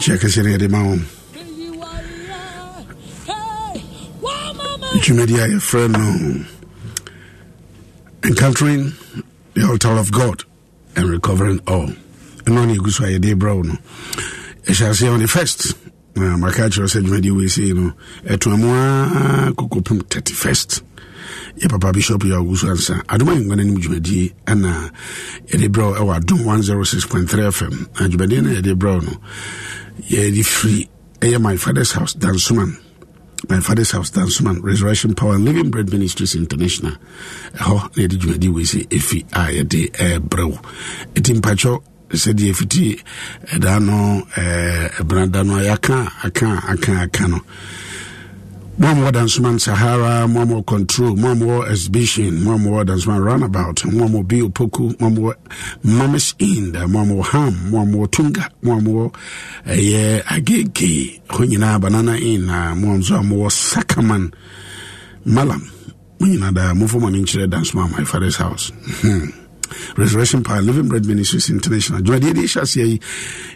Kyɛ kɛsɛ no yɛde ma wɔm dwumadi a yɛfrɛ no encountering the altar of god and recovering all. Ɛno ne ɛgu so a yɛde brɛ wo no ɛhyɛ aseɛ the first. Na maka kyerɛ sɛ dwumadi wei sei no ɛtoa mu a kɔkɔpem uh, 31st yɛ papa bishop yɛ ɔgu so ansa adom ayɛnkwa no anim dwumadie ɛna yɛde brɛ ɛwɔ adom 106.3 fm na dwumadie no yɛde brɛ no. Yɛde firi ɛyɛ my father's house dansoman my father's house dansoman resurrection power and living bread ministries international. Ɛhɔ na yɛde dwumadie wei sɛ ɛfi a yɛde ɛbrɛ wo ɛti mpakyɛw sɛdeɛ ɛfiti ɛda no ɛbenada no a yɛaka aka aka aka no mo a mowɔ dansoman sahara mo mowɔ control mo mowɔ exhibition mo a mowɔ dansoman runabout mo a mowɔ bi opoku mo mowɔ mamis ind mo mowɔ ham mo mowɔ tunga mo a mowɔ ɛyɛ agege hɔ nyinaa banana in na mo nso a mowɔ sakaman malam mo nyinaa daa momfa ma no nkyerɛ dansoman my father's house resurrection power living bread ministries international. Dwumadeɛ de yɛhyɛ aseɛ yi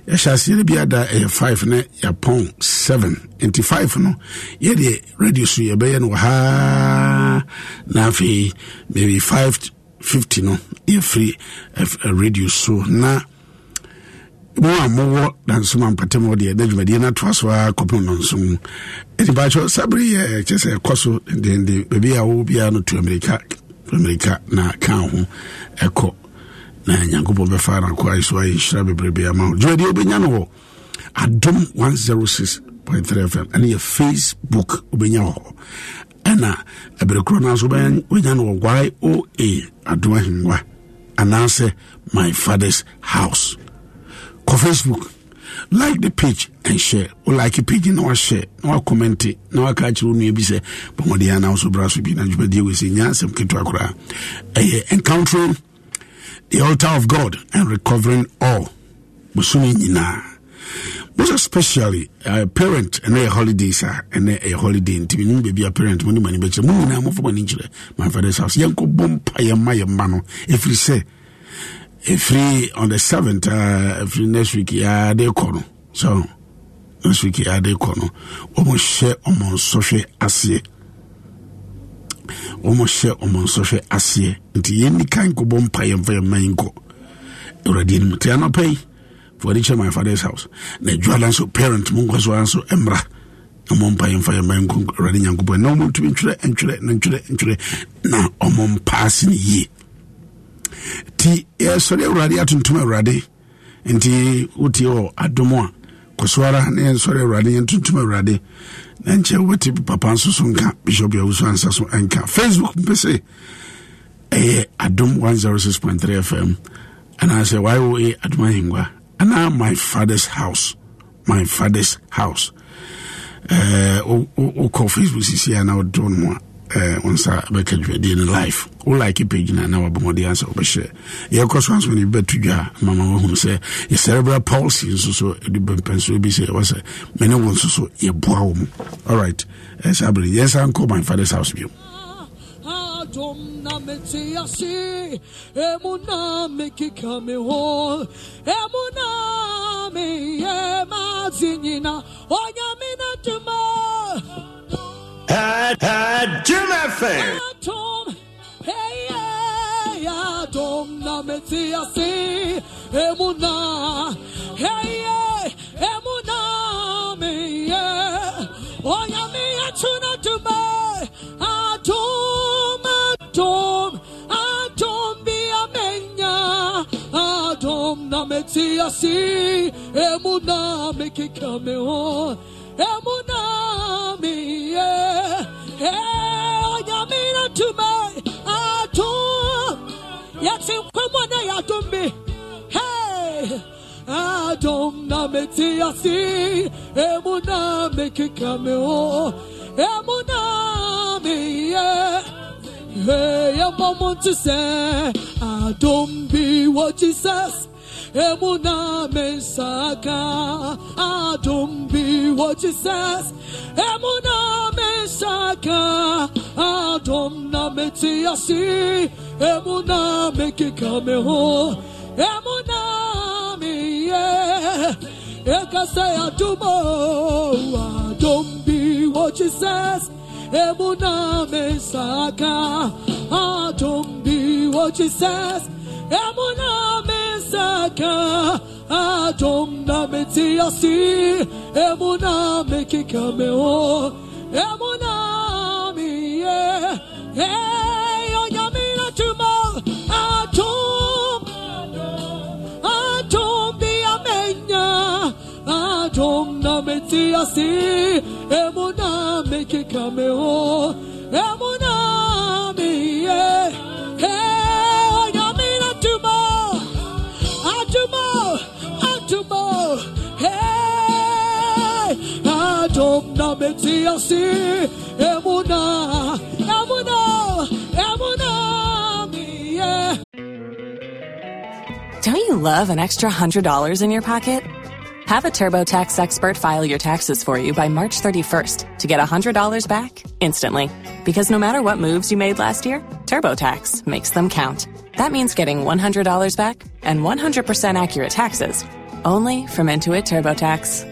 yɛhyɛ aseɛ no biada ɛyɛ 5 na yɛpɔn 7 nti 5 no? Yɛde radio so yɛbɛyɛ no wɔ haa na afei maybe 550 no? Yɛfiri radio so na mo a mowɔ dansoma mpatam deɛ na dwumadeɛ no atoa so a kɔpem no nso mu ɛti baakyɛ sabere yɛ kyɛ sɛ ɛkɔ so denden baabi a wowɔ biara no to amerika amerika na ka ho ɛkɔ. Na nyankopɔn bɛfa ayi so ayɛ nhyira bebrebe ama ho dwumadeɛ wobɛnya no wɔ adom 106.3 fm ɛne yɛ facebook wobɛnya hɔ. Ɛna ɛberɛ korɔ no so wobɛnya no wɔ yoa adom ahengua anaasɛ my father's house. Kɔ facebook like the page and share. Or like page na wa share. Wa comment na wa ka kyerɛ onua bi sɛ bɔmmɔden ana wo so bra so bi na dwumadie wei sɛ nya asɛm ketewa koraa ɛyɛ encountering the altar of god and recovering all. Bosome nyinaa most especially uh, parent ɛnɛ yɛ holidays a ɛnɛ ɛyɛ holiday nti menim baabi a parent mo ne mani bɛkyerɛ mo nyinaa mofa mani nkyerɛ my father's house. Yɛnkɔbɔ mpa yɛma yɛ mma no ɛfiri sɛ ɛfiri on the seventh uh, ɛfiri next week yɛade kɔ no. So next week yɛade kɔ no. Wɔmo hyɛ ɔmo nsɔhwɛ aseɛ wɔmo hyɛ ɔmo nsɔhwɛ aseɛ nti yɛnni kan kɔbɔ mpa yɛmfa yɛma yi nkɔ awurade anim nti anɔpa yi for kyɛ my father's house. Na adwala nso parent mo nkɔ so a nso mmra na ɔmo mpa yɛmfa yɛma yi nkɔ awurade nyankopɔn na ɔmo ntumi ntwerɛ ntwerɛ na ntwerɛ ntwerɛ na ɔmo mpaase no yie nti yɛsɔre awurade atontom awurade. Nti wotie wɔ adom a kɔ ara na yɛnsɔre awurade yɛntontom awurade. Na nkyɛ wobɛte papa nso so nka bishop yɛwo so ansa so ɛnka facebook mpɛ sɛ ɛyɛ adom 106.3 fm anaasɛ yoa adom ahengua. Anaa my father's house my father's house. Wokɔ facebook sisi a na wodɔ no mu a Eh, wo nsa bɛka dwumadie no live wo like page no na wabɔmmɔden ansɛ wobɛhyɛ. Yɛkɔ so anso ne bɛto dwa mama wahunu sɛ yɛ palsy nso so ɛde bi sɛ ɛwɔ sɛ mene wo nso so yɛboa wo mu. Alright ɛsɛ eh, abere yɛnsa nkɔ my father's house biom Adom na meti ase, emu na mekeka me ho, emu na me ye mazinyina, onyame na tuma. Had, had Jim FM. Adom, hey, hey, Adom na meti ase, emu na, hey, hey, emu na me ye, onyame oh, ya tuna tuma. Adom, Adom, Adom be amenya, Adom na meti ase, emu na mekeka me ho, oh. emu Adom, na. Adom meti ase, emu na mekeka me ho, emu na me ye. Hey, I'm to say, don't be what Jesus. Emuna mesaka, I don't be what Jesus. Emuna mesaka, I don't na metiasi. Emuna meki kame emuna me yeah. Eka say I do more, I don't be what Jesus. Emuna mesaka, I be what he says. Emuna I don't na metiasi. Emuna meki kame ho, emuna mi yeah. Hey, onyamina tumo, I don't, I don't be a menya. Adom na metiasi, Emuna, emuna, emuna. Don't you love an extra $100 in your pocket? Have a TurboTax expert file your taxes for you by March 31st to get $100 back instantly. Because no matter what moves you made last year, TurboTax makes them count. That means getting $100 back and 100% accurate taxes only from Intuit TurboTax.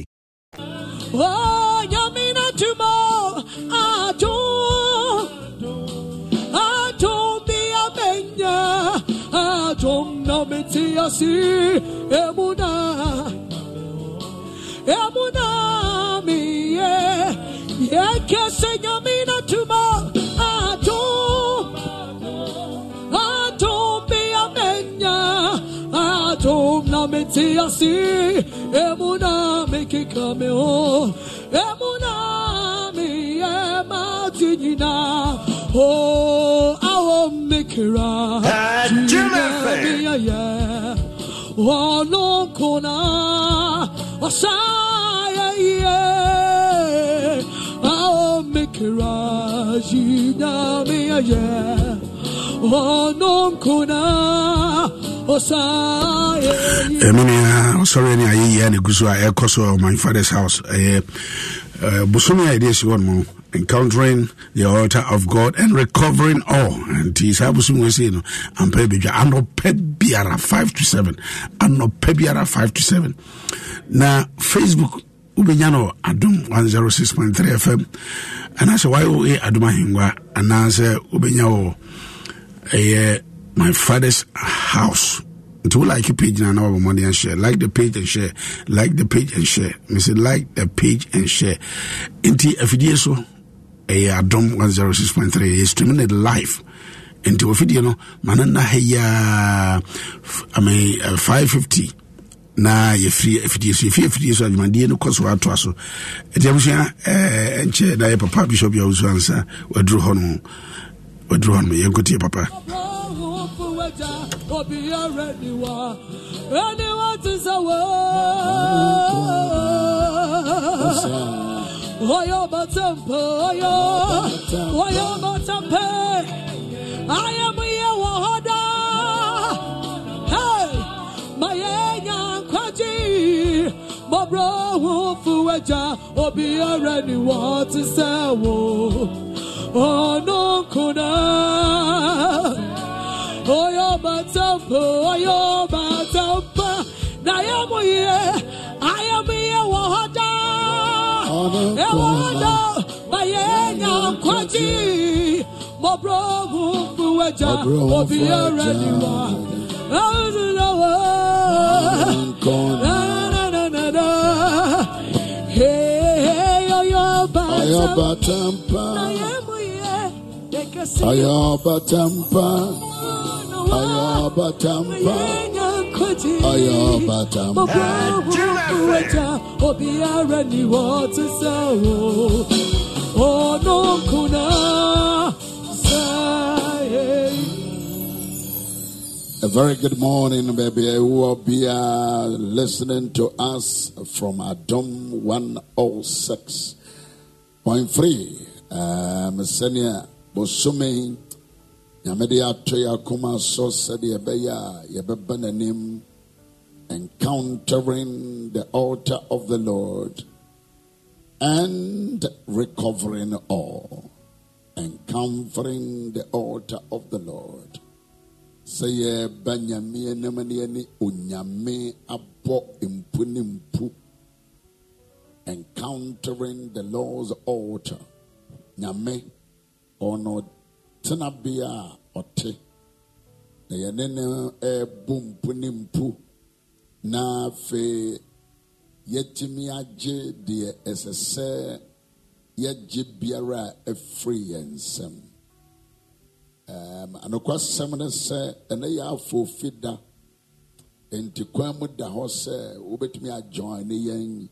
Oh, Yamina Tumo, Adom, Adom be a menya, Adom na metiasi, Emuna, Emuna mi ye, Yakase Yamina Tumo, Adom, Adom na metiasi, Emuna make kame ho, Emuna mi ye matinina, Oh, I won't make it right. Had Jim FM. yeah, yeah. Oh, no, kona, Osaya, yeah. I won't make it right. Gina, me, yeah. No, kona, Osaya, yeah. ɛmu nea ɔsɔre ne ayɛyia ne gu so a ɛkɔ so my father's house ɛyɛ bosome a yɛde asi hɔ no encountering the altar of god and recovering all nti saa bosom wɔ sei no ampa bɛdwa anɔpɛ biara 5 to 7 anɔpɛ biara 5 to 7 na facebook wobɛnya no adom 106.3 fm anaasɛ wayɛ eh, adom ahengua anaasɛ wobɛnya wɔ eh, ɛyɛ my father's house. Nti wo like page na na wabɔ mmɔden ahyɛ like the page and share. Like the page and share. Mese like the page and share. Nti afidie so ɛyɛ adom 106.3 ɛyɛ streaming it live. Nti wɔfidie no. Ma no nna ha yiaa I mean, uh, 550 na yɛfiri afidie so yɛfiri afidie so adwumadeɛ no kɔ so. Atoa so ɛti abusua ɛnkyɛ na yɛ papa bishop yɛ wosu ansa. Waduru hɔ no waduru hɔ no yɛnkɔtie papa Anyone to say, Oyo batampa, oyo, oyo batampa. I am here, wahoda. Hey, my enya kwaji. Mabro fuweja, obi already want to Oyo batampa, oyo batampa. Na yamu here, I am here, wahoda. Ewada, Mayenya Kwaji, Mobro Fuwaja, Obi Araniwa. Na na na na na. Hey, yo bata. Ayabatampa, ayabatampa, ayabatampa, ayabatampa. obiara ni wọ́n ti sẹ́ o ọ̀nà kùnà sáyé. A very good morning, baby. You will be uh, listening to us from Adom 106.3. Um, Senior Bosumi, Yamedi ato ya kuma so said yebeya yebeba nanim encountering the altar of the Lord and recovering all. Encountering the altar of the Lord. sɛ yɛba nyame anim ne yɛne onyame abɔ mpu ne mpu encountering the lord's altar nyame ɔno tenabea a ɔte na yɛne no eh, ɛbɔ mpu ne mpu. Na afei yɛtumi agye deɛ ɛsɛ sɛ yɛgye biara a ɛfiri yɛn nsam anokwasɛm no sɛ ɛnɛ yɛ afoofi da nti kwan mu da hɔ sɛ wobɛtumi ajoin ne yɛn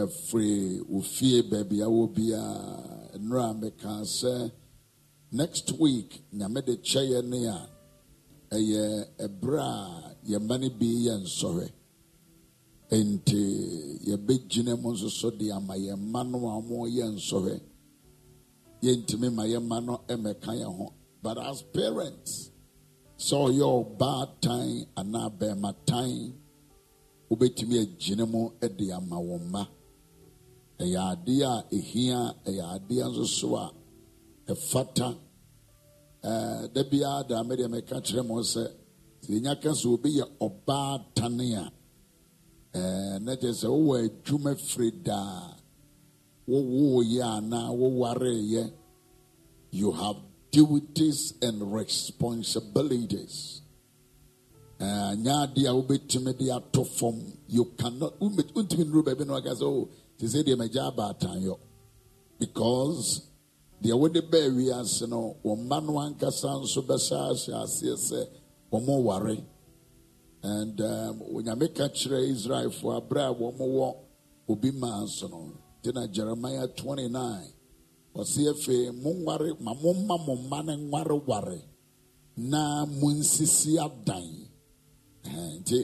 ɛfiri wo fie baabi biara nnora a sɛ next week nyame de kyɛ yɛ ne a ɛyɛ ɛberɛ a yɛma no bi yɛ nsɔhwɛ. Nti yɛbɛgyina mu nso so de ama yɛn no a wɔyɛ nsɔhwɛ. Yɛntumi ma no mmɛka ho. But as parents sɛ ɔyɛ ɔbaatan anaa bɛrimatan wobɛtumi agyina mu de ama wɔn mma ɛyɛ adeɛ a ɛhia ɛyɛ adeɛ a ɛfata. Ɛɛ da biara deɛ meka kyerɛ mo sɛ sɛ ka sɛ obi yɛ ɔbaatane a ɛɛ na kyerɛ sɛ wowɔ adwuma firi daa. Wowoeɛ anaa wowareeɛ you have duties and responsibilities. Nyɛ adeɛ a wobɛtumi de ato fam. You cannot wontumi nnuro baabi na te sɛ deɛ magya abaatanyɔ because deɛ wode baa wiase no wɔn mma no ankasa nso bɛhyɛ ahyɛ aseɛ sɛ wɔn ware and um, onyame ka kyerɛ israelfoɔ aberɛ a wɔn wɔ obi maa so no nti na jeremiah 29 ɔsi afei mo nware ma mo mma mo mma ne nwareware na mo nsisi adan Ɛhɛn, nti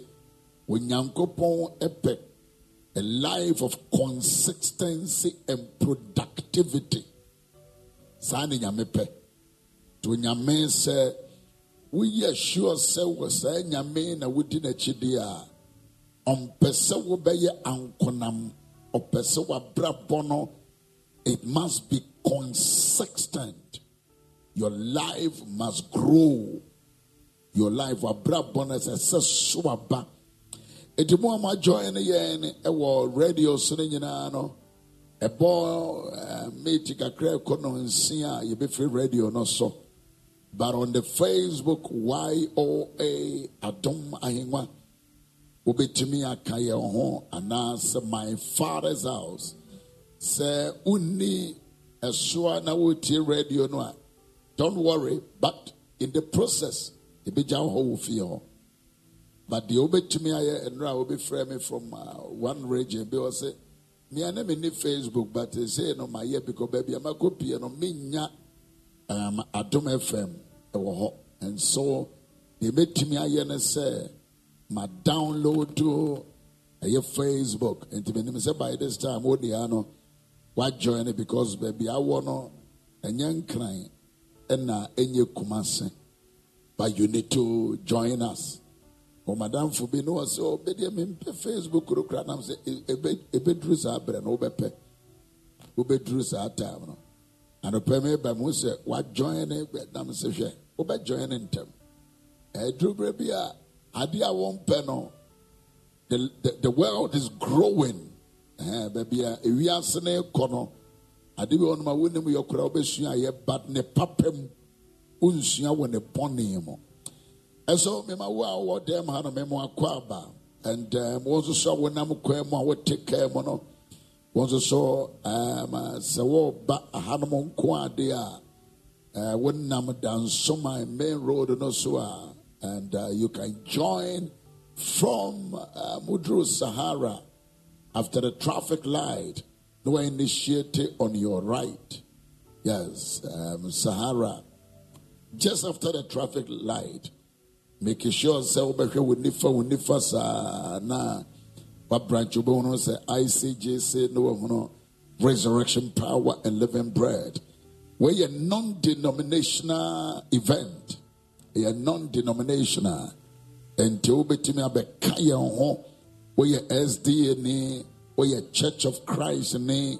onyankopɔn ɛpɛ a life of consistency and productivity saa ne nyame pɛ nti onyame sɛ woyɛ sure sɛ wɔ saa nyame na wodi n'akyi deɛ a ɔmpɛ sɛ wobɛyɛ ankonam ɔpɛ sɛ wabrabɔ it must be consistent. Your life must grow. Your life wabrabɔ no sɛ sɛ so. Eti mu a mo ajoin yɛn ɛwɔ radio so no nyinaa no ɛbɔ eh, ɛɛ meeti kakra ɛkɔ no nsia a yɛbɛfiri radio no so. But on the Facebook YOA Adom Ahengua wobɛtumi aka yɛn ho anaasɛ my father's house. Sɛ wonni ɛsoa na wotie radio no don't worry but in the process ɛbɛgya wo wɔ hɔ but deɛ wobɛtumi ayɛ ɛnora a wobɛfrɛ me from uh, one region bi wɔ sɛ mea ne menni facebook but they say no My because baabi a makɔpie no menya um, adom fm ɛwɔ hɔ and so deɛ mɛtumi ayɛ ne sɛ ma download to eh, ɛyɛ facebook. Nti menim sɛ by this time wode a no woajoin it because baabi awɔ no ɛnyɛ nkran ɛna ɛnyɛ kumase but you need to join us o madamfo bi ne wɔ sɛ ɔbɛdeɛ mempɛ facebook korokora nam sɛ ɛbɛduru saa berɛ no wobɛpɛ. Wobɛduru saa time no. Anɔpɛ me ba mu sɛ woajoin ne nam sɛ hwɛ wobɛjoin ne ntɛm. Ɛduru berɛ bi a ade a wɔmpɛ no the, the, the world is growing. Eh, baabi a ewiase ne kɔ no ade bi wɔ nom a wonim yɛ kora wobɛsua ayɛ but ne papam wonsua wɔ ne bɔne mu ɛso mema wo a wowɔ dɛm ha no memo akɔ aba and um, wɔn nso so a wonam kwan mu a wote kaa mu no wɔn nso so sɛ wɔreba ahanom nko ade a uh, wonam dansoma main road no so a and uh, you can join from uh, Mudru Sahara after the traffic light. No initiate on your right. Yes, um, Sahara. Just after the traffic light, making sure say obehwe wonifa wonifa sa na what branch you bono say ICJC no no resurrection power and living bread. We're a non-denominational event. A non-denominational. And to wobɛtumi abɛka yɛn ho woyɛ sda ne woyɛ church of christ ne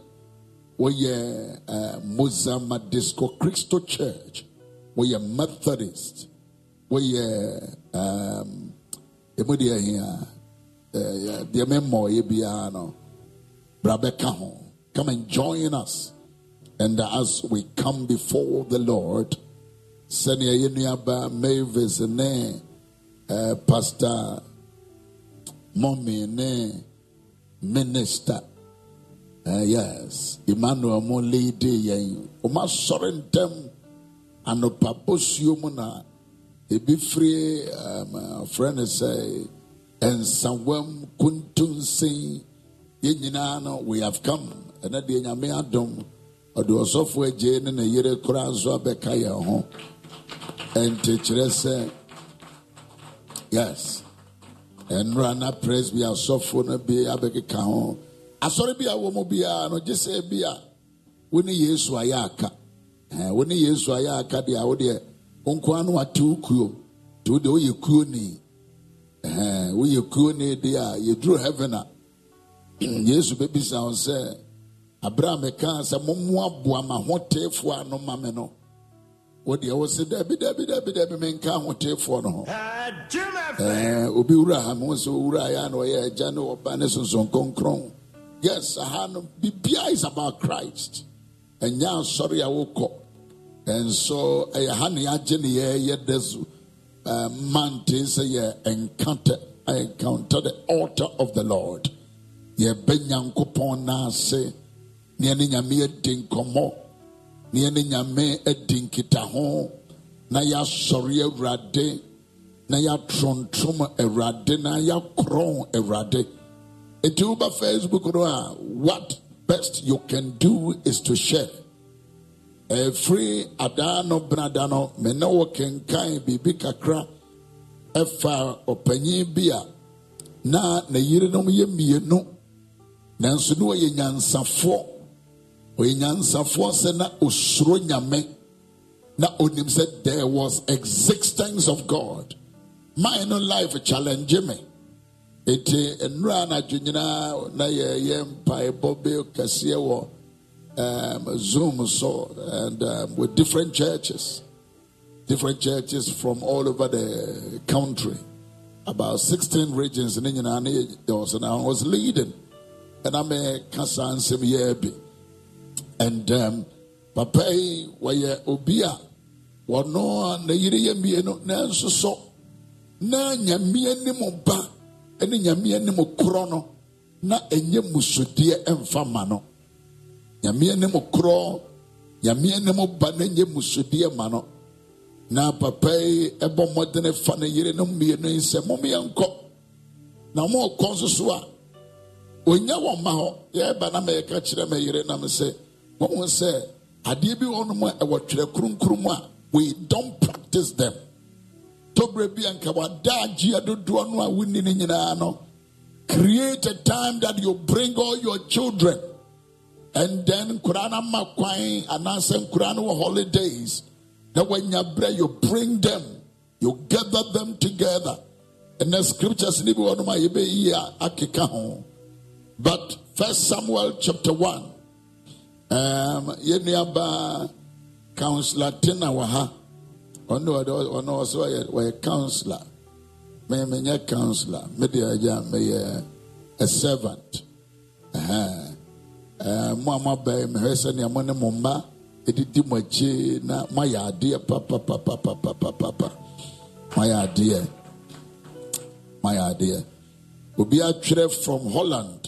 woyɛ uh, Musama Disco christo church We woyɛ methodist woyɛ um, ɛmu deɛ ahia uh, deɛ memmɔɔyɛ biara no bra bɛka ho. Come and join us. And as we come before the lord sɛnea yɛ nuaba mavis ne uh, pastor mommy ne minister uh, yes emmanuel mo leade yɛn. Ɔma sɔre ntɛm anɔpa bosuo mu na ebi firi um, frɛ no sɛ nsawam kuntunsen yɛn nyinaa no we have come. Ɛnɛ deɛ nyame adom ɔde ɔsɔfo agye ne ne yere koraa nso abɛka yɛn ho. Ɛnti kyerɛ sɛ yes nnura na press bi asɔfo no bi abɛkeka ho. Asɔre bi a wɔ mu biara no gye sɛ bi a wo ne yesu ayɛ aka wo ne yesu ayɛ aka deɛ a deɛ nkoa no ate wo kuo te wo deɛ woyɛ kuo ni. Woyɛ kuo ni deɛ a yɛduru heaven a. Yesu bɛbisa wo sɛ abere a meka sɛ mommoaboa ma hoteefoɔ a no ma me no? Wo deɛ wo se dabi dabi dabi dabi menka ahoteefoɔ no ho. Obi wura ha mo sɛ owura yɛ a na ɔyɛ agya ne ɔba ne sonson kronkron. Yes aha no bibia is about christ. Ɛnyɛ asɔre a wokɔ ɛnso ɛyɛ ha ne yɛagye ne this uh, month sɛ yɛ encounter eh, encounter the altar of the lord. Yɛbɛ nyankopɔn n'ase ne yɛne nyame adi nkɔmmɔ ne yɛne nyame adi nkitaho na yɛasɔre awurade na yɛatrontrom awurade na facebook no a what best you can do is to share ɛfiri adaa no benada no me ne wo kenkan biribi kakra ɛfa ɔpanyin bi a na ne yerenom yɛ mmienu nanso ne wɔyɛ nyansafoɔ. Ɔyɛ nyansafoɔ sɛ na osuro nyame. Na onim sɛ there was existence of god. Mine no life challenge me. Eti nnura anadwo nyinaa na yɛyɛ mpaebɔ bi kɛseɛ wɔ um, zoom so and um, with different churches different churches from all over the country. About 16 regions in was and I was leading and I'm a kasa nsɛm yɛ bi and um, papa yi wɔyɛ obi a wɔno a ne yere yɛ so na nyame anim ba ne nyame anim korɔ no na ɛnyɛ musudeɛ ɛmfa ma no nyame anim korɔ nyame anim ba na ɛnyɛ musudeɛ ma no. Na papa yi ɛbɔ mmɔdene fa ne yere no mmienu yi sɛ mom yɛnkɔ. Na moɔkɔ nso so a onya wɔn ma hɔ. Yɛba na mɛyɛka kyerɛ me yere nam sɛ wɔhu sɛ adeɛ bi wɔ no mu a ɛwɔ twerɛ mu a we don't practice them. Toberɛ bi anka wada agyea dodoɔ no a wonni no nyinaa no. Create a time that you bring all your children and then kurana makwain announcing answer kurana holidays. That when you bring you bring them. You gather them together. And the scriptures nibi wonu ma yebe iya but first samuel chapter 1 um yenuaba counselor tena waha. ha. Ono ono a counselor. Me me counselor. Me dia me a servant. Uh-huh. Eh, mo a moaba yi mehwɛ sɛnea mo ne mo mma ɛdidi mo akyi na moayɛ adeɛ papapapapapapa moayɛ adeɛ moayɛ adeɛ obi atwerɛ from holland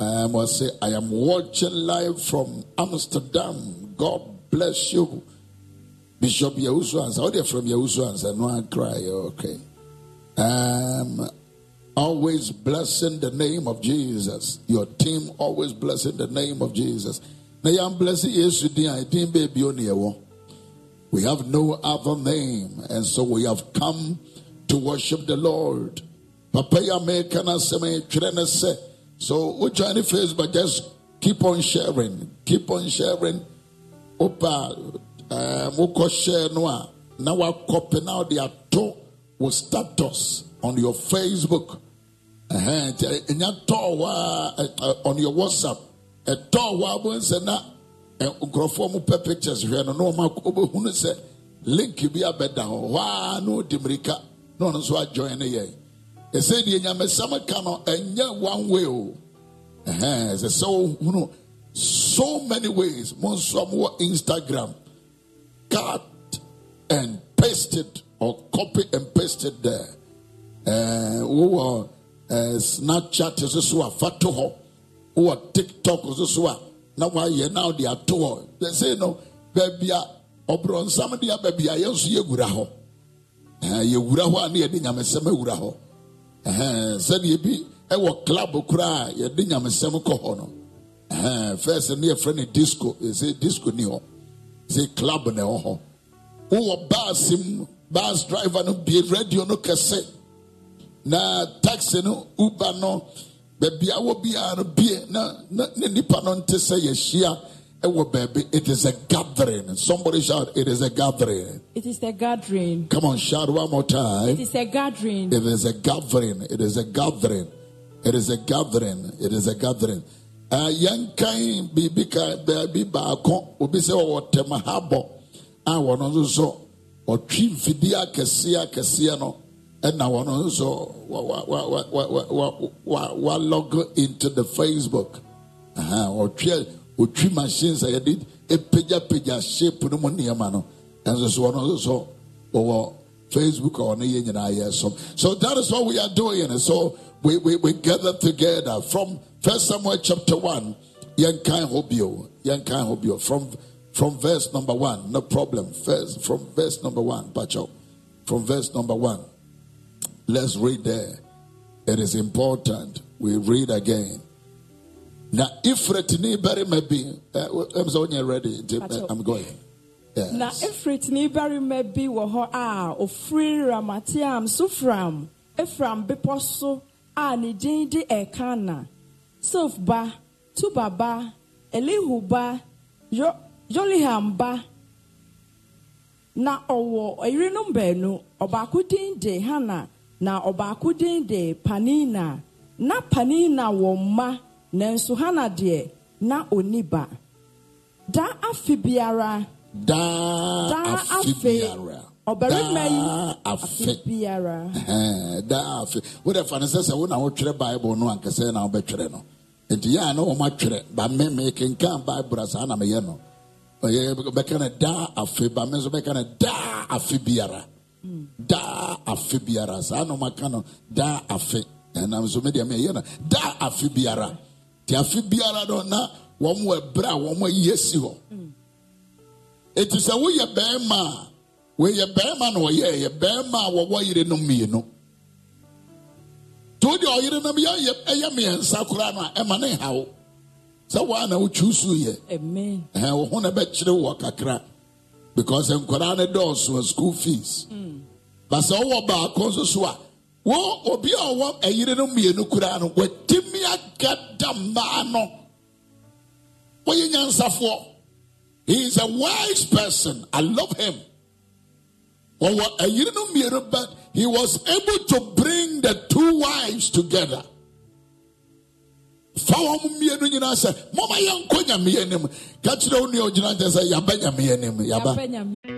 um, I say, I am watching live from Amsterdam. God bless you. Bishop Yahusu answer. Oh, they're from Yahusu answer. No, I cry. Okay. Um, always blessing the name of Jesus. Your team always blessing the name of Jesus. Now. We have no other name, and so we have come to worship the Lord. Papa ya make. So we join the Facebook, just keep on sharing, keep on sharing. Opa, um, wokɔ share no a na wakɔpɛ na de ato wo status on your Facebook. Ɛnya tɔɔ hɔ a, ɛ- ɛ, on your WhatsApp. Ɛtɔɔ hɔ a bo nsɛ na nkurɔfoɔ mo pɛ pictures hwɛ no na ɔma wobɛhunu sɛ link bi abɛda hɔ hɔ a na ɔdi mmirika na ɔno nso ajoin ne yɛn. ɛsɛ deɛ nyamesɛm ka no ɛnyɛ one way o ɛsɛ sɛ so many ways mo nso mowɔ instagram cut and paste it or copy and paste it there Eh, wowɔ eh, Eh, snapchat nso so a fa to hɔ wowɔ tiktok nso so a na woayɛ na wode ato hɔ ɛsɛ no baabi a ɔborɔnsam de aba bia yɛn nso yɛwura hɔ Eh, yɛwura hɔ a ne yɛde nyamesɛm awura hɔ Ɛhɛn, eh, sɛdeɛ bi ɛwɔ club koraa a yɛde nyamesɛm kɔ hɔ no. Eh, first ne yɛfrɛ no disco ɛsɛ disco ni hɔ sɛ club na ɛwɔ hɔ wowɔ bus mu bus driver no bie radio no kɛse na taxi no uber no baabi a wɔ biara no bie na na ne nipa no nte sɛ yɛhyia ɛwɔ baabi it is a gathering somebody shout it is a gathering It is a gathering. come on shout one more time It is a gathering. it is a gathering. It is a gathering. It is a gathering. It is a gathering. Uh, yɛnkan biribi ka baabi baako obi sɛ ɔwɔ tɛm habɔ a wɔn nso so ɔtwi mfidie akɛseɛ akɛseɛ no and now on also what log into the Facebook. Or three machines I did a page page shape no money mano. And so on also or Facebook or So that is what we are doing. So we, we, we gather together from First Samuel chapter one, Yankai Hobio, Yankai Hobio, from from verse number one, no problem. First from verse number one, Pacho. From verse number one. Let's read there. It is important. We read again. Now, if retini very maybe, eh, I'm so ready. Eh, I'm going. Na Efritni barima bi wɔ hɔ a ofiri Ramatiam Sufram, Efram bepɔ so a ne din de Elkana, Sof ba, Tuba ba, Elihu ba, Yo- Yoliham ba. Na ɔwɔ yerenom baanu, ɔbaako din de Hana, na ɔbaako din de Panina. Na Panina wɔ mma, nanso Hana deɛ, na onni ba. Da afe biara, daa daa afe ɔbarima yi daa afe. biara. Daa afe. Wode fa no sɛ sɛ wo na wotwerɛ bible no ankasɛ na wobɛtwerɛ no. Nti yɛ a na wɔma twerɛ ba me mekenkan bible saa na meyɛ no. Bɛka no daa afe ba me nso bɛka no daa daa afe biara. Daa afe biara. Saa na ɔmaka no daa afe. Ɛnam so medeɛ meyɛ no daa afe biara. Nti afe biara no na wɔn wɔ ɛberɛ a wɔn ayi asi hɔ. Ɛti sɛ woyɛ bɛrima a wɔyɛ bɛrima na wɔyɛ yɛ bɛrima a wɔwɔ yere no mmienu. Nti wode ɔyere nom yɛ ɛyɛ mmiɛnsa koraa no a ɛma ne haw sɛ woa na wotwiw so yɛ. Ɛhɛn wo ho na bɛkyerɛ wɔ kakra. Because nkwadaa no dɔɔso a school fees mm. Ba sɛ wowɔ baako nso so a wo obi a ɔwɔ ayere no mmienu koraa no watumi agada mmaa no wɔyɛ nyansafoɔ. He is a wise person. I love him. Wɔwɔ ayere no mmienu but he was able to bring the two wives together. Fa wɔn mmienu nyinaa sɛ mɔmɔ yɛ nkɔ nyame anim. Ka kyerɛ wo nua ogyina nkyɛn sɛ yaba nyame anim. Yaba.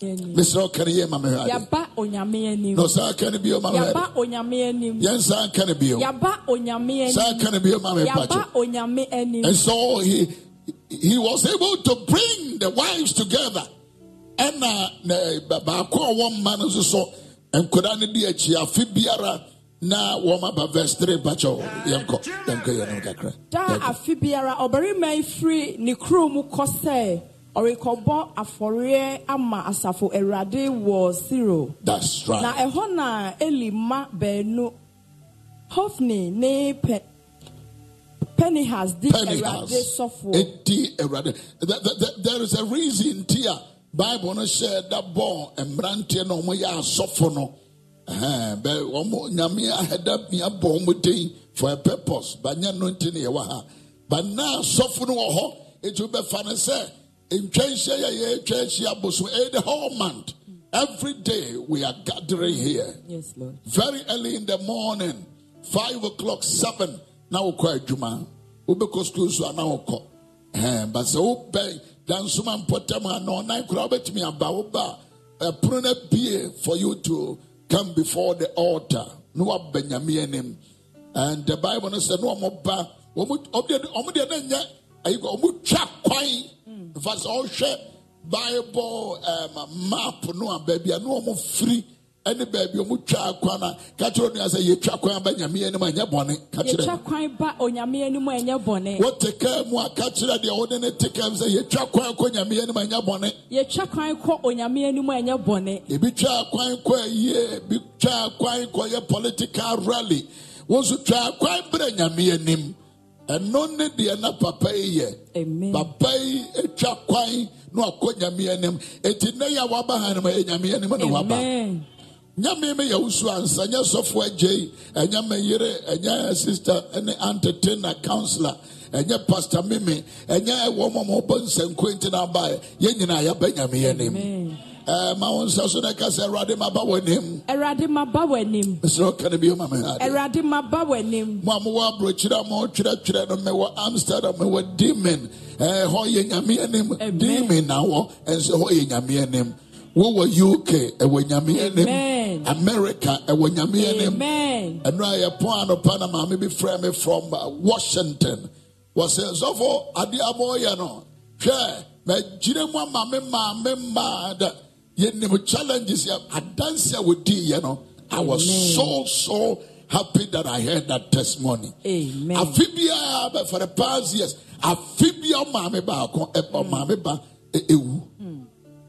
Mesrɛ ɔka yɛ ma me hwɛ ade Yɛaba onyame anim. na ɔsaa ka no bio ma me hwɛ Yɛaba ade onyame anim. yɛnsa nka no bio. Saa ka no bio ma me Yɛaba mpakye onyame anim. and so he he was able to bring the wives together. Ɛna na ba- baako a ɔwɔ mma no nso so nkwadaa no di akyi afe biara na wɔn aba verse three mpakyɛw yɛnkɔ yɛnkɔ yɛn nom kakra. Daa afe biara ɔbarima yi firi ne kurom kɔ sɛ ɔrekɔbɔ afɔreɛ ama asafo awurade wɔ siro that's na right ɛhɔ na eli ma baanu hofni ne Pe- penihas di awurade Pentecost. sɔfoɔ Awurade. Th- th- th- There is a reason tia Bible no hyɛ da bɔ mmeranteɛ na wɔn yɛ asɔfo no. Ɛhɛn, bɛ wɔn nyame ahɛda mia bɔ wɔn den for a purpose. Banya no nti na yɛwɔ ha. But na asɔfo no wɔ hɔ. Eti bɛfa no sɛ ntwanhyia yɛ yɛ atwa ahyia boso. Eh, the whole month. Every day we are gathering here. yes lord very early in the morning five o'clock seven na wokɔ adwuma wobɛkɔ school so a na wokɔ but sɛ wobɛn dansoma mpɔtam a na ɔnan koraa wobɛtumi aba woba a ɛpono no bie for you to come before the altar na waba nyame anim and the bible no sɛ na ɔmo ba ɔmo deɛ na nyɛ ɔmo twa kwan nfa sɛ ɔhwɛ bible um, map no a baabi a na ɔmo firi ɛne baabi ɔmo twa kwan a kakyere onua sɛ yɛtwa kwan ba nyame anim a ɛnyɛ bɔne kakyere yɛtwa kwan ba onyame anim a ɛnyɛ bɔne wote kaa mu a kakyere deɛ wode ne te kaa mu sɛ yɛtwa kwan kɔ nyame anim a ɛnyɛ bɔne yɛtwa kwan kɔ onyame anim a ɛnyɛ bɔne ebi twa kwan kɔ ayie ebi twa kwan kɔ yɛ political rally. Wɔn nso twa kwan brɛ nyame anim ɛno ne deɛ na papa yi yɛ. Papa yi atwa kwan na wakɔ nyame anim. Eti ne yɛ a waba ha no ma yɛ nyame anim na waba. Nyame me yɛ wusu ansa nyɛ sɔfo agye yi. Ɛnyɛ me yere ɛnyɛ sister na counselor ɛnyɛ pastor mimi ɛnyɛ wɔn a wɔbɔ nsankuo nti na aba yɛn nyinaa yɛbɛ nyame anim ma wɔn nsa so na ɛka sɛ ɛwurade ma ba wɔ anim awurade maba w'anim. Mesrɛ ɔka no bi ma me awurade maba w'anim. Mo a mowɔ aburokyire a motwerɛtwerɛ no mewɔ amsterdam mewɔ demon ɛɛ hɔ yɛ nyame anim. Amen. demon na wɔ ɛnso hɔ yɛ nyame anim. Wowɔ uk ɛwɔ nyame anim. America ɛwɔ nyame anim. Ɛno a yɛpɔn anɔpa na maame bi frɛ me from uh, washington. Wɔsɛ sɔfo ade a mɔyɛ no hwɛ magyina mu ama me maame mmaa da yɛnim challenges yɛ adanse a wɔdiiɛ no i was so so happy that i heard that testimony. Amen. afe biara but for the past years afe biara ɔmaame baako ɛ- ɔmaame ba ɛ- ɛwu hmm. hmm.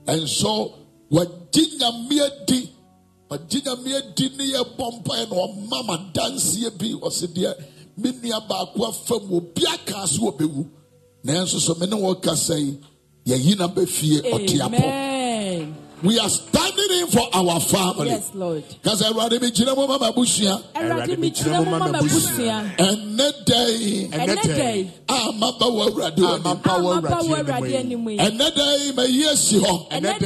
and so wagye nyame adi wagye nyame adi ne yɛbɔ mpaeɛ na ɔma ma danseɛ bi ɔse deɛ me nua baako afa mu obi aka so wɔbɛwu nanso so me ne wɔkasa yi yɛyi na bɛfie ɔteapɔ Amen. We are standing in for our family. Yes, Lord. kasa awurade mekyerɛ mu ma mabusua Awurade mekyerɛ mu ma m'abusua. ɛnɛ da yi Ɛnɛ da yi, a maba wɔ awurade w'anim a maba wɔ Awurade anim yi. ɛnɛ da yi mayi asi hɔ Ɛnɛ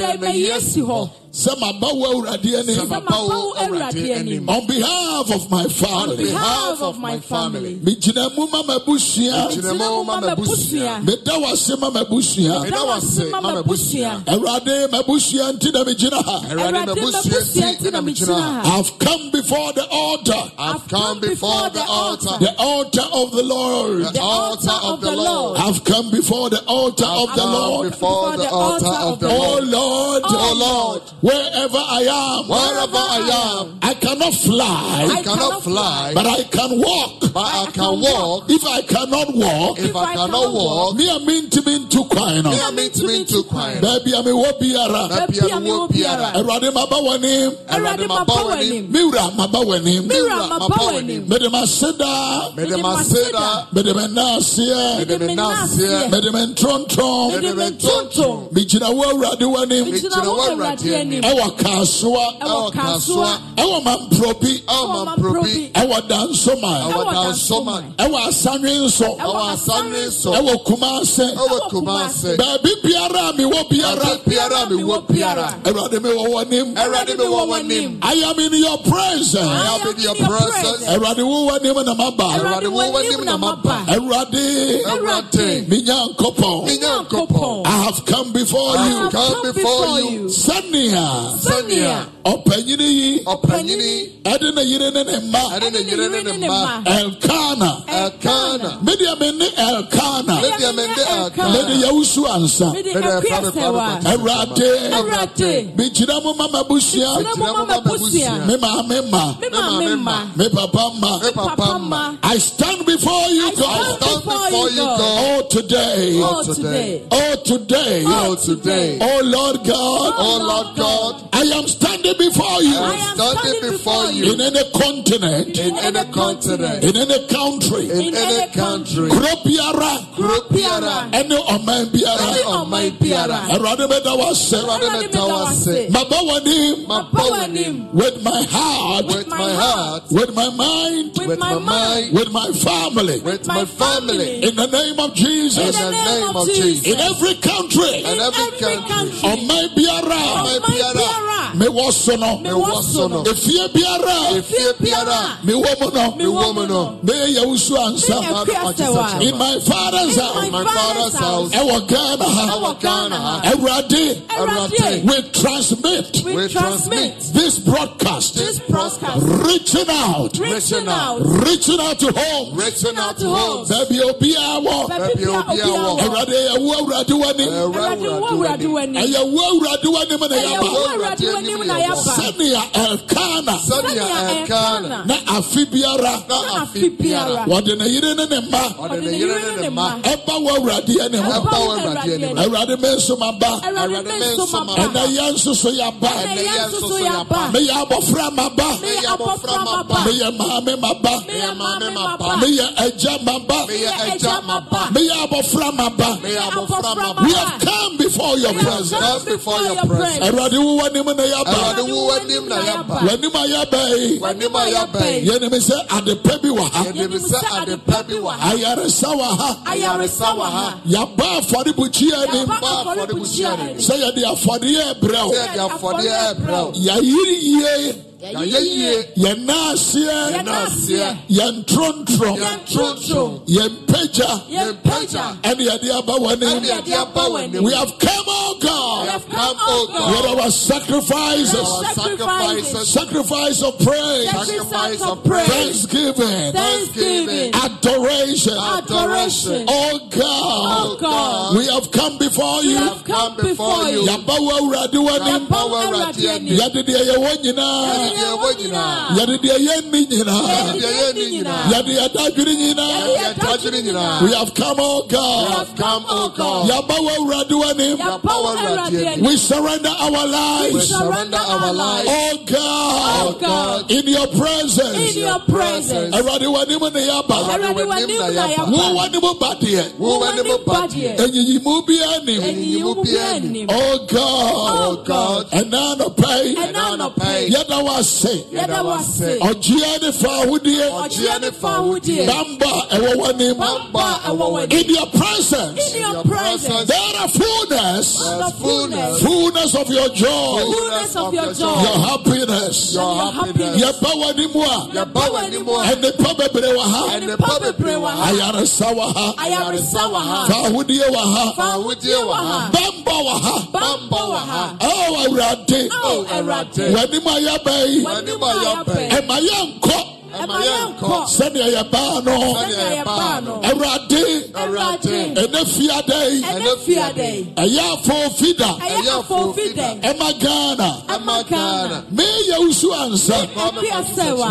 da yi, mayi asi hɔ. sɛ maba wɔ awurade anim Sɛ maba wɔ Awurade on behalf of my family. On behalf of my family. megyina mu ma mabusua Mekyerɛ mu ma m'abusua. meda wase ma mabusua Meda wase ma m'abusua. awurade mabusua nti na megyina ha Awurade m'abusua nti na mekyina ha. I've come before the altar I've come before the altar. the altar of the Lord The altar of the Lord. I've come before the altar of the Lord Before the altar of the oh Lord. Oh Lord. Lord, Oh Lord. Wherever I am, Wherever I am, I cannot fly, I cannot fly, but I can walk. but I can walk. If I cannot walk, If I cannot walk, me a mean to mean to kwine. me a mean to mean to quiet. Baby, I'm a wobiara. Baabi a mewɔ biara. Erade maba w'anim, Awurade maba w'anim. miwura maba w'anim. Mewura maba w'anim. Mede m'aseda, Mede m'aseda. mede me naseɛ, Mede me naseɛ. mede me ntontom, Mede me ntontom. megyina wo Awurade w'anim, Megyina wɔ Awurade anim. ɛwɔ kaasoa, Ɛwɔ kasoa. ɛwɔ mamprobi, Ɛwɔ mamprobi. ɛwɔ dansoman, Ɛwɔ dansoman. ɛwɔ asanwe nso, Ɛwɔ asanwe nso. ɛwɔ kumase, Ɛwɔ kumase. baabi biara a mewɔ biara, Baabi biara a mewɔ biara. Awurade mewɔ w'anim. Awurade mewɔ w'anim. I am in your presence. I am in your presence. Awurade wo w'anim na maba. Awurade wo w'anim na maba. Awurade, Awurade. me Nyankopɔn. Me Nyankopɔn. I have come before I you. have come before you. Sɛnea Sɛnea ɔpanyini yi ɔpanyini ɛde ne yere ne ne mma ɛde ne yere ne ne mma Elkana. Elkana. Medeɛ me ne Elkana. Medeɛ me ne Elkana. Mede yɛwosu ansa. Mede ɛkua sɛwa. Awurade, Awurade. mekyerɛ mo ma mabusua. Kyerɛ mo ma m'abusua. Me maame ma. Me maame ma. Me papa ma. Me papa ma. I stand before you, I God. stand before you, God. Oh, today. Oh, today. Oh, today. Oh, today. Oh, Lord God. Oh, Lord God. I am standing before you. I am standing before you In any continent. in any continent, In any country. in any country, Kuro biara. kuro biara, Ɛne ɔman ɛne biara. ɔman biara. Awurade bɛda w'ase. Awurade meda wo ase. Maba w'anim. Maba w'anim With my heart. with my heart, With my mind. with my mind, With my family. with my family. In the name of Jesus. In the name of Jesus. In every country. In every country, Ɔman biara. ɔman biara, Mewɔ so no. mewɔ so no, Efie biara. efie biara, Mewɔ mu no. mewɔ mu no, Meyɛ yawusu ansa. ɛkua sɛwa. In my father's house. In my father's house, Ɛwɔ Ghana ha. ɛwɔ Ghana ha, Awurade. Awurade, We transmit we transmit this broadcast. this broadcast, Reaching out. reaching out, Reaching out to home reaching out to homes. Baabi obiara wɔ. Baabi a obiara wɔ. Awurade yɛwo Awurade w'anim. Awurade wo Awurade w'anim. Ɛyɛwo Awurade w'anim na Ɛyɛ wo yɛaba. Awurade w'anim na yɛaba. Sɛnea Elkana Sɛnea Elkana, na afe biara na afe biara, wɔde ne yere ne ne mma ɔde ne yere ne ne mma, ɛba wɔ Awurade anim. ɛba Awurade me nso maba. Awurade me nso ma Ɛnɛ ba. nso so yɛaba. Ɛnɛ yɛn nso so yɛaba. Meyɛ abɔfra maba. Meyɛ ma ba. Meyɛ maame maba. Meyɛ ma ba. Meyɛ agya maba. Meyɛ ma ba. Meyɛ abɔfra maba. Ma We ba. have come before your We have presence. come before your presence. Awurade wo w'anim na Awurade yɛaba. wo w'anim na yɛaba. W'anim a yɛaba yi. W'anim a yɛaba yi. Yɛnim sɛ adepa bi wɔ ha. Yɛnim sɛ adepa bi wɔ ha. Ayaresa wɔ ha. Ayaresa wɔ ha. Yɛaba afɔrebukyia anim. Yɛaba afɔrebukyia anim. Sɛ yɛde afɔdeɛ brɛ wo. Sɛ yɛde afɔdeɛ ɛbrɛ wo. Yɛayiri yie. Yɛayɛ yie. Yɛn naaseɛ. Yɛn naaseɛ. Yɛn ntrontrom. Yɛn ntrontrom. Pagya. Ɛne yɛde aba w'anim. Ɛne yɛde aba w'anim. We have come, oh We God, have come, O God. with our sacrifices, sacrifices. sacrifice of praise, Sacrifice of praise. thanksgiving, Thanksgiving. adoration. Adoration. Oh God, Oh God. we have come before We you. have come before you. Yaba wo awurade w'anim. Yaba wo Awurade anim. Yɛde deɛ yɛwɔ nyinaa. Yɛwɔ nyinaa. Yɛde deɛ yɛnni nyinaa. Yɛde yɛnni nyinaa. Yɛde yɛdadwene nyinaa. Yɛde yɛdadwene nyinaa. We have come, oh God. have come, oh God. Yaba wo awurade w'anim. Yaba wo Awurade anim. We surrender our We lives. surrender our lives. Oh God, God. in your presence. In your presence. Awurade w'anim ne yaba. Awurade w'anim na yɛba. Wo w'anim ba deɛ. Wo ba deɛ. Enyiyimu bi anim. Ɛyiyimu bi. Oh God. Oh God. Ɛna anɔpɛ yi. Ɛna anɔpɛ yi. Yɛda wo ase. Yɛda wo ase. Ɔgyeɛ ne fa ahodie. Ne fa. Bamba ɛwɔ w'anim. Bamba ɛwɔ w'anim. In your presence. In your presence. There are fullness. The fullness. Fullness of your joy. Fullness of your joy. Your happiness. Your happiness. Yɛba w'anim a. Yɛba w'anim a. Nnipa bebree wɔ ha. Nnipa bebree wɔ ha. Ayaresa wɔ ha. Ayaresa wɔ ha. Fa ahodie wɔ ha. Fa ahodie ha. Bamba wɔ ha. Bamba wɔ ha. Oh, Awurade. Oh, Awurade. W'anim a yɛba yi. W'anim a yɛaba yi. Ɛma yɛnkɔ. Ɛma yɛnkɔ. Sɛnea yɛbaa no. Sɛnea yɛbaa no. Awurade. Awurade. Ɛnɛ fiada yi. Ɛnɛ fiada yi. Ɛyɛ afɔɔfida. Ɛyɛ. Ɛma Ghana. Meyɛ wusu ansa.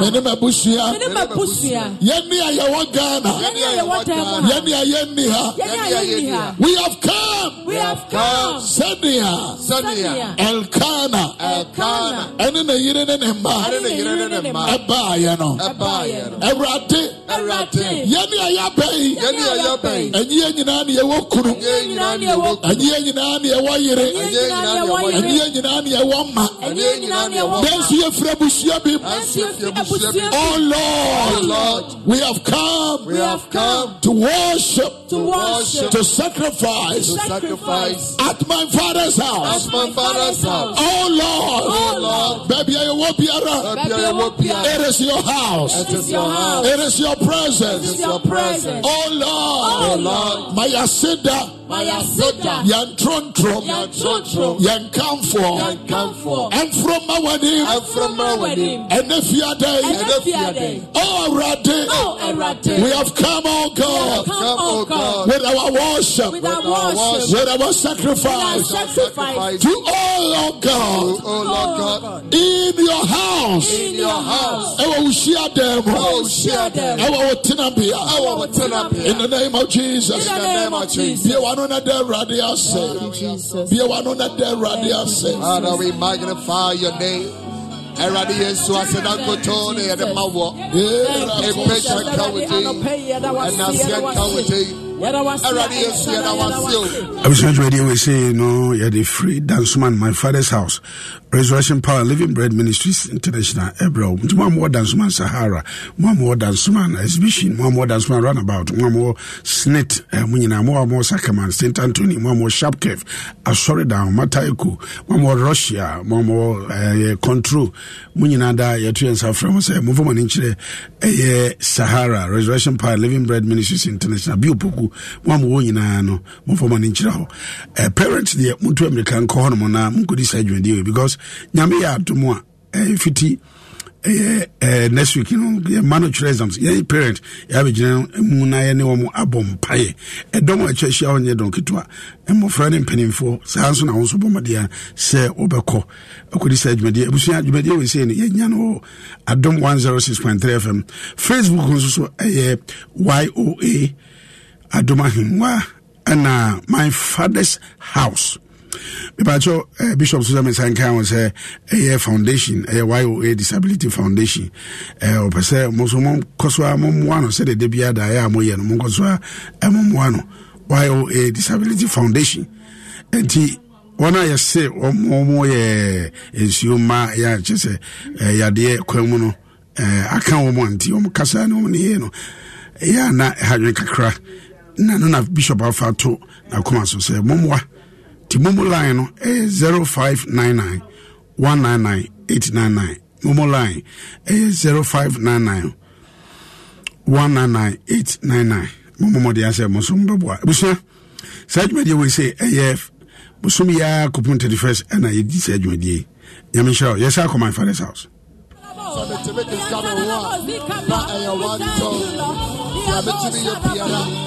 Mene m'abusua. Mene m'abusua. Yɛne a yɛwɔ Ghana. Yɛne a yɛwɔ dɛm ha. Yɛne a yɛnni ha. Yɛne a yɛnni ha. We have come. We have come. Sɛnea Sɛnea. Elkana. Elkana. Ɛne ne yere ne ne mma. Ɛne ne yere ne ne mma. Ɛbaayɛ no. Ɛbaayɛ no. Awurade. Awurade. Yɛne a yɛaba yi. Yɛne a yɛaba yi. Ɛnyɛ nyinaa ne yɛwɔ kunu. Ɛnyɛ nyinaa ne yɛwɔ kunu. Ɛnyɛ nyinaa ne yɛwɔ yere. Ɛnyɛ nyinaa ne yɛwɔ yere. Nyinaa ne yɛwɔ mma. Ɛnyɛ nyinaa ne yɛwɔ Nanso yɛfiri abusua bi mu. Nanso yɛfiri abusua bi. Oh Lord, Oh Lord. we have come, We have come to worship, to worship, to sacrifice to sacrifice at my father's house. at my father's house. Oh Lord, Oh Lord. baby, I will be around. Baby, I will be It is your house. It is your house. It is your It is presence. your presence. Oh Lord, Oh Lord. my asida, My aseda. Yan trontrom, Yan trontrom. yan kamfo, Yan kamfo. and from my wedding, And from my wedding. and if you are there, Ɛnɛ fiada. oh Oh, Awurade. we have come, oh God, come, oh, oh God. with our worship, With our worship. with our With our sacrifice, sacrifice. to all, oh God, Oh Lord oh God. in your house. In your house. ɛwɔ wo hyia dan mu Oh, share them. ɛwɔ wo tenabea Ɛwɔ wo tenabea. in the name of jesus In the name of Jesus. bie w'ano na da awurade ase Jesus. bie w'ano na da awurade ase Father, we magnify your name. Eradi Yesu aseda nkoto ne yɛde ma wɔ. Mpɛhyɛ nka wo din. Ɛnaseɛ nka wo din. Eradi Yesu yɛda wase o. abusua dwumadie wei sei no yɛde firi dansoman my father's house. Resurrection power living bread ministries international ɛbrɛ wo nti mo a mowɔ dansoman sahara. Mo a mowɔ dansoman exhibition. Mo a mowɔ dansoman runabout. Mo a mowɔ snit eh, mo nyinaa mo a mowɔ sakaman st antony mo a mowɔ sharpcave asɔredown mataiko mo a mowɔ russia. Mo a mowɔ eh, control. Mo nyinaa da yɛto yɛ nsa frɛ mo sɛ momfa mɔne nkyerɛ ɛyɛ sahara. Resurrection power living bread ministries international biopoku mo a mowɔ nyinaa no momfa mɔne nkyerɛ hɔ. Eh, parent deɛ motu amerika nkɔ hɔ nom na monkɔdi saa dwumadie wei because nyame yɛ adom a eh, fiti ɛyɛ eh, next week no yɛma no twerɛ exams. Yɛyɛ parent yɛabɛgyina mu na yɛne wɔ m abɔ mpaeɛ. Ɛdɔm a atwa ahyia hɔ nyɛ dɔn ketewa. Mmɔfra ne mpanimfoɔ saa nso na wo nso bɔ mmɔdeɛ a sɛ wobɛkɔ. Akɔdi saa dwumadeɛ abusua dwumadeɛ wei sei no yɛnya no wɔ adom 106.3 fm facebook nso so ɛyɛ yoa adom ahengua ɛna my father's house. Mepakyɛ uh, bishop so sɛ mesan ka ho sɛ ɛyɛ foundation ɛyɛ yoa disability foundation. Ɔpɛ sɛ mo so monkɔ so a mommoa no sɛde da biaa daeɛ a moyɛ no monkɔ so no. Yoa disability foundation. Nti wɔn a yɛse ɔmo yɛ nsuo mma yɛ akyɛ sɛ yadeɛ kwan mu no aka wɔ mu a nti ɔmo kasa ne ɔmo ne yie no. Ɛyɛ a na ɛhadwen kakra na no na bishop afa to nakoma so sɛ mommoa nti momo line no ɛyɛ 0599 199 899 momo line ɛyɛ 0599 199 899 momo mɔde asɛ mo so mbɛboa abusua saa dwumadie wei sɛ ɛyɛ bosom yi ara kɔpem 31st ɛna yɛdi saa dwumadie nyame nhyira wo. Yɛsɛ akɔ my father's house. So the Timothy is coming one. But I want to. deɛ metumi yɛ biara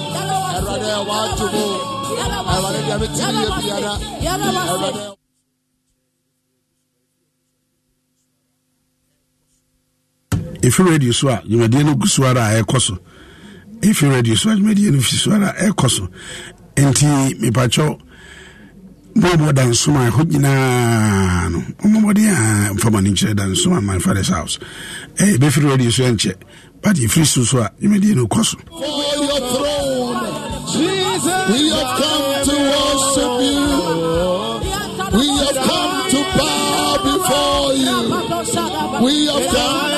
awurade ɛwɔ adwo mu awurade deɛ metumi yɛ biara awurade ɛfi radio so a dwumadeɛ no gu so ara a ɛkɔ so ɛfi radio so a dwumadeɛ no fi so ara a ɛkɔ so nti mepakyɛw bɔɔbɔ dansom a ɛhɔ nyinaa no ɔmmɔmmɔden a mfama no nkyerɛ dansom a my father's house. Ɛyɛ bɛfiri radio so ɛnkyɛ but yɛfiri so so a dwumadeɛ no kɔ so we have come to worship you. We have come to bow before you. We have come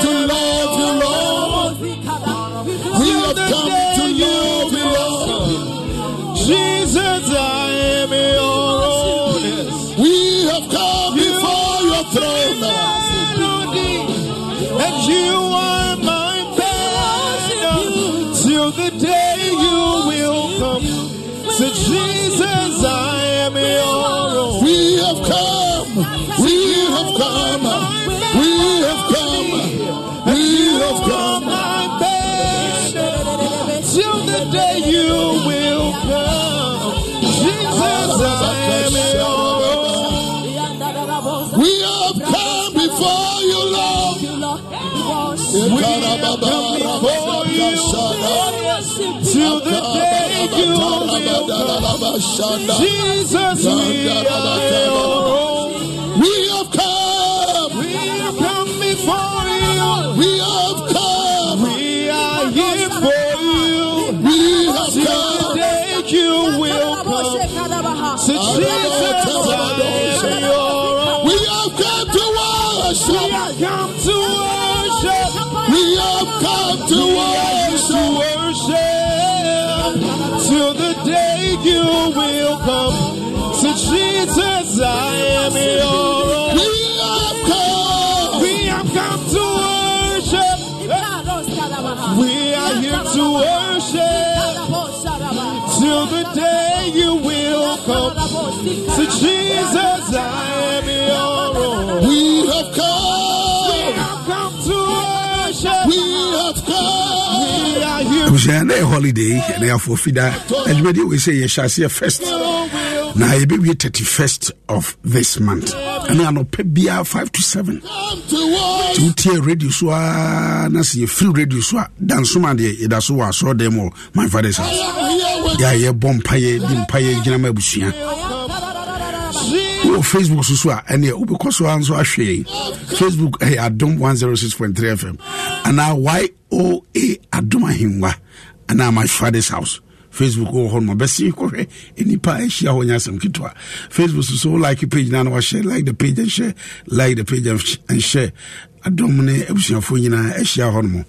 come. We have come. We have come. Till the day you will come. Jesus, I am your own. We have come before you, Lord. We have come before you till the day you will come. Jesus, we are your you will come. So Jesus, abusua na yɛ holiday ɛna yɛafoɔ fida. Adwumadeɛ wei sɛ yɛhyɛ aseɛ first. Na yɛbɛwie 31st of this month. Ɛne anɔpɛ biara 5 to 7 Come to worship. nti wotie radio so a na sɛ yɛfiri radio so a dansom a deɛ yɛda so wɔ asɔɔdan mu wɔ my father's house. Yɛ a yɛbɔ mpayɛ di mpayɛ gyina ma abusua wɔ facebook so so a ɛneɛ wobɛkɔ so a nso ahwɛ facebook ɛyɛ adom 106.3 fm anaa yoa adom ahengua. Anaa my father's house. Facebook wɔ hɔ no mabɛse kɔhwɛ nnipa a ahyia hɔ nyɛ asɛm ketewa. Facebook so so wo like page na na wahyɛ like the page and share like the page and share. Adom ne abusuafoɔ nyinaa ahyia hɔ no mo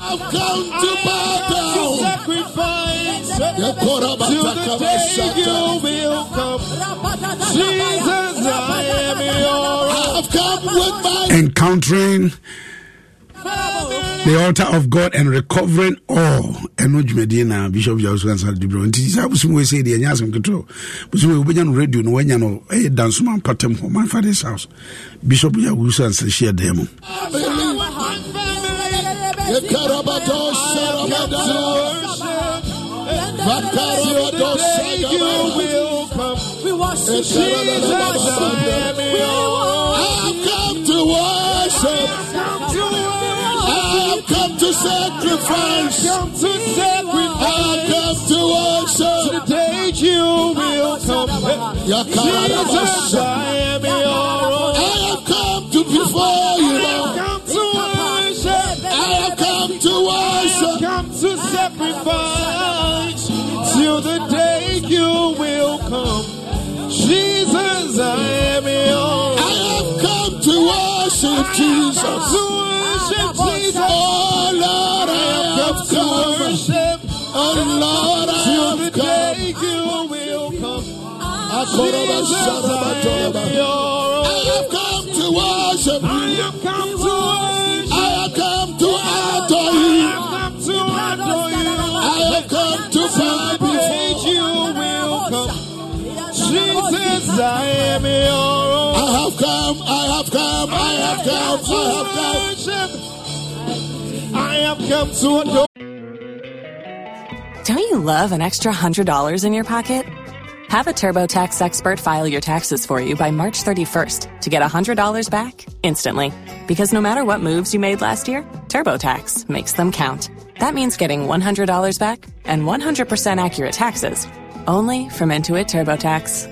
I've come to bow down. sacrifice The the day you will encountering the altar of God and recovering all. Ɛno dwumadie na bishop yawoso ansa de brɛ nti saa bosom wei sɛ deɛ ɛnyɛ asɛm ketewa bosom wei wobɛnya no radio no woanya no ɛyɛ dansom ampatam hɔ. My father's house bishop yawoso ansa hyia dan mu The Karabato Sarabada. Vakarabato Sarabada. We worship Jesus, I I've come to worship. I've come to sacrifice. Come to sacrifice. I've come to worship. The day you will come. Jesus, I am your own. I have come to before you, Lord. Come to worship. I have come to worship. I have Come to sacrifice till the day you will come. Jesus, I am your I have come to worship Jesus. to worship Jesus. Oh Lord, I have Come to worship Oh Lord, I have come. day you will come. Ah, Jesus, I am Sarabatoba. I am your own. I have come, I have come, I have come, I have come. worship. I have come to adore. Don't you love an extra $100 in your pocket? Have a TurboTax expert file your taxes for you by March 31st to get $100 back instantly. Because no matter what moves you made last year, TurboTax makes them count. That means getting $100 back and 100% accurate taxes only from Intuit TurboTax.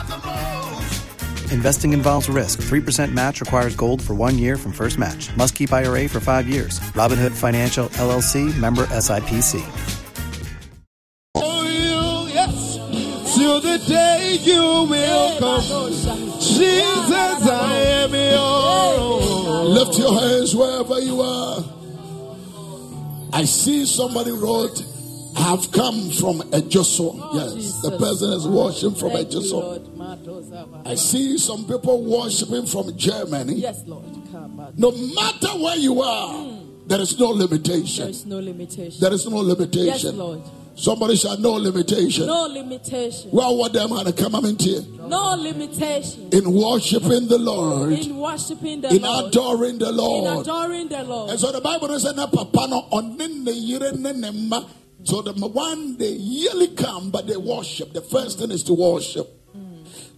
Investing involves risk. 3% match requires gold for one year from first match. Must keep IRA for five years. Robinhood Financial LLC member SIPC. Oh, yes. Till the day you will come. Jesus, I am yours. Lift your hands wherever you are. I see somebody wrote, I've come from Ejoso. Yes, the person is worshiping from Ejoso. I see some people worshiping from Germany. Yes, Lord. No matter where you are, hmm. there is no limitation. There is no limitation. There is no limitation. Yes, Lord. Somebody shall no limitation. No limitation. Well, what them come into here? No limitation. in worshiping the Lord, In worshiping the in Lord. adoring the Lord. in adoring the Lord. And so the Bible says, "Na papa no ɔne ne yere ne ne mma." So the one they yearly come, but they worship. The first thing is to worship.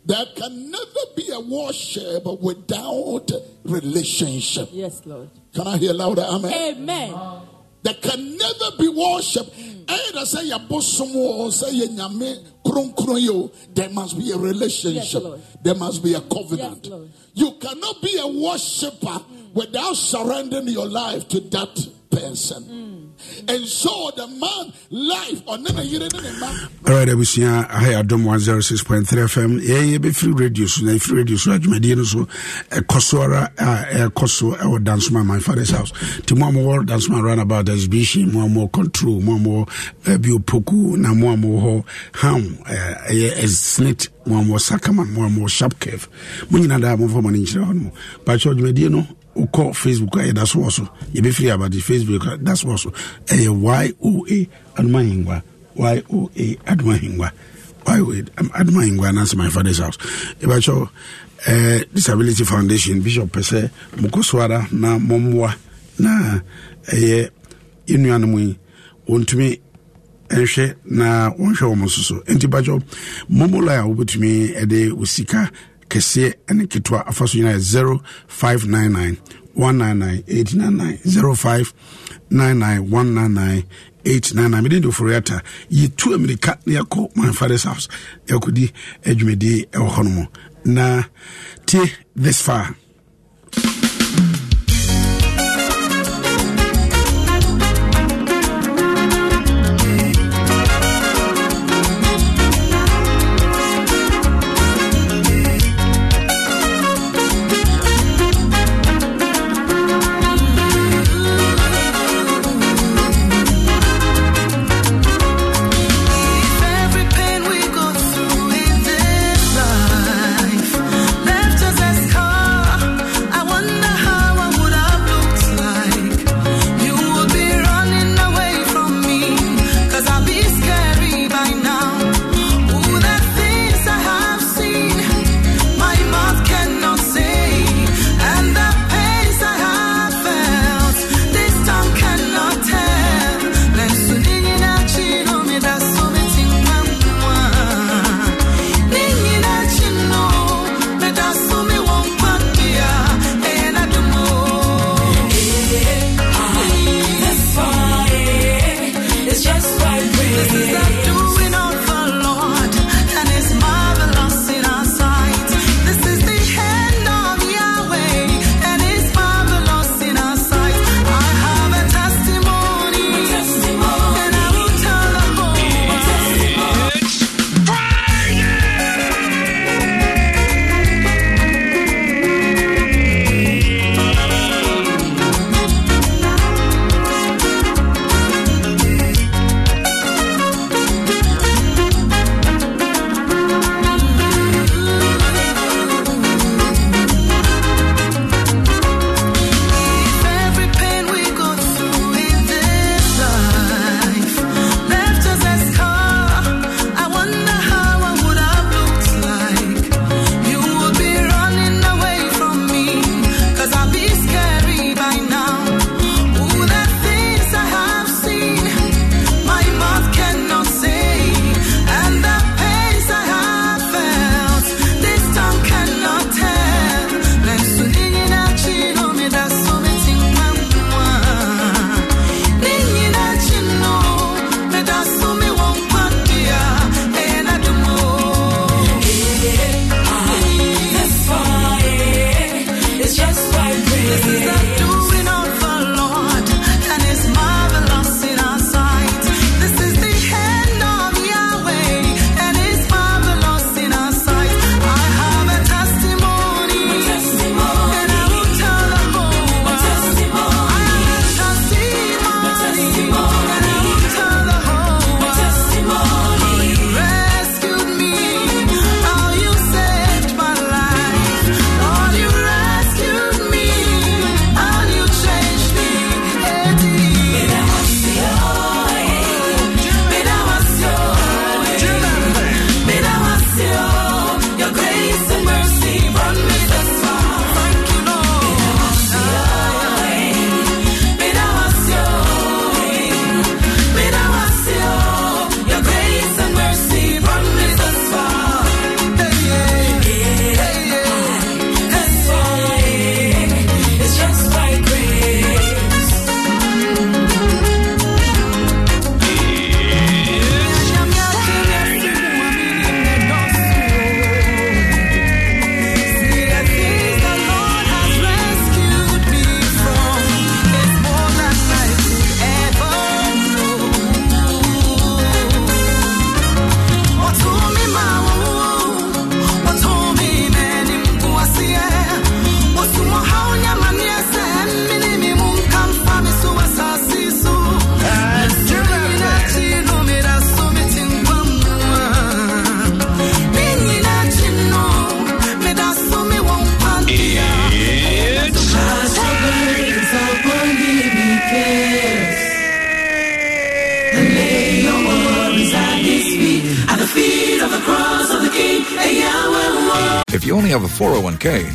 There can never be a worship without relationship. Yes, Lord. Can I hear louder? Amen. Amen. There can never be worship. Either say ya bosom or say ya nyame kron kron yo. There must be a relationship. Yes, there must be a covenant. Yes, you cannot be a worshiper without surrendering your life to that person. Mm. And so the man life or nene yere nene man. alright abusua aha yɛ adom 106.3 fm yɛyɛ bɛfiri radio so na ɛfiri radio so adwumadie no so ɛkɔ so ara a ɛkɔ so ɛwɔ dansoma my father's house. Nti mo a mowɔ dansoma runabout exhibition mo a mowɔ control mo a mowɔ eh, biopoku na mo a mowɔ hɔ ham eh, ɛyɛ snit mo a mowɔ sakaman mo a mowɔ sharp cave. Mo nyina daa momfa mɔ no nkyerɛ hɔ no mo bakyɛ adwumadie no wokɔ facebook a yɛda so wɔ so. Yɛbɛfiri abade facebook a da so wɔ so. Ɛyɛ yoa adomahengua yoa adomahengua yoa adomahengua anaasɛ my father's house. Yɛbɛkyɛw uh, disability foundation bishop pɛ sɛ mokɔ so ara na mommoa na ɛyɛ yɛnnua no mu yi. Wɔntumi nhwɛ na wɔnhwɛ wɔ mo so. So enti bakyɛw momola a wobɛtumi ɛde wo sika kɛseɛ ne ketewa afa so nyina yɛ 0599 199 899 0599 199 899 mede de oforiata yɛtu amirika na yɛkɔ my father's house. Yɛkɔdi adwumadie ɛwɔ hɔ no mu na tie this far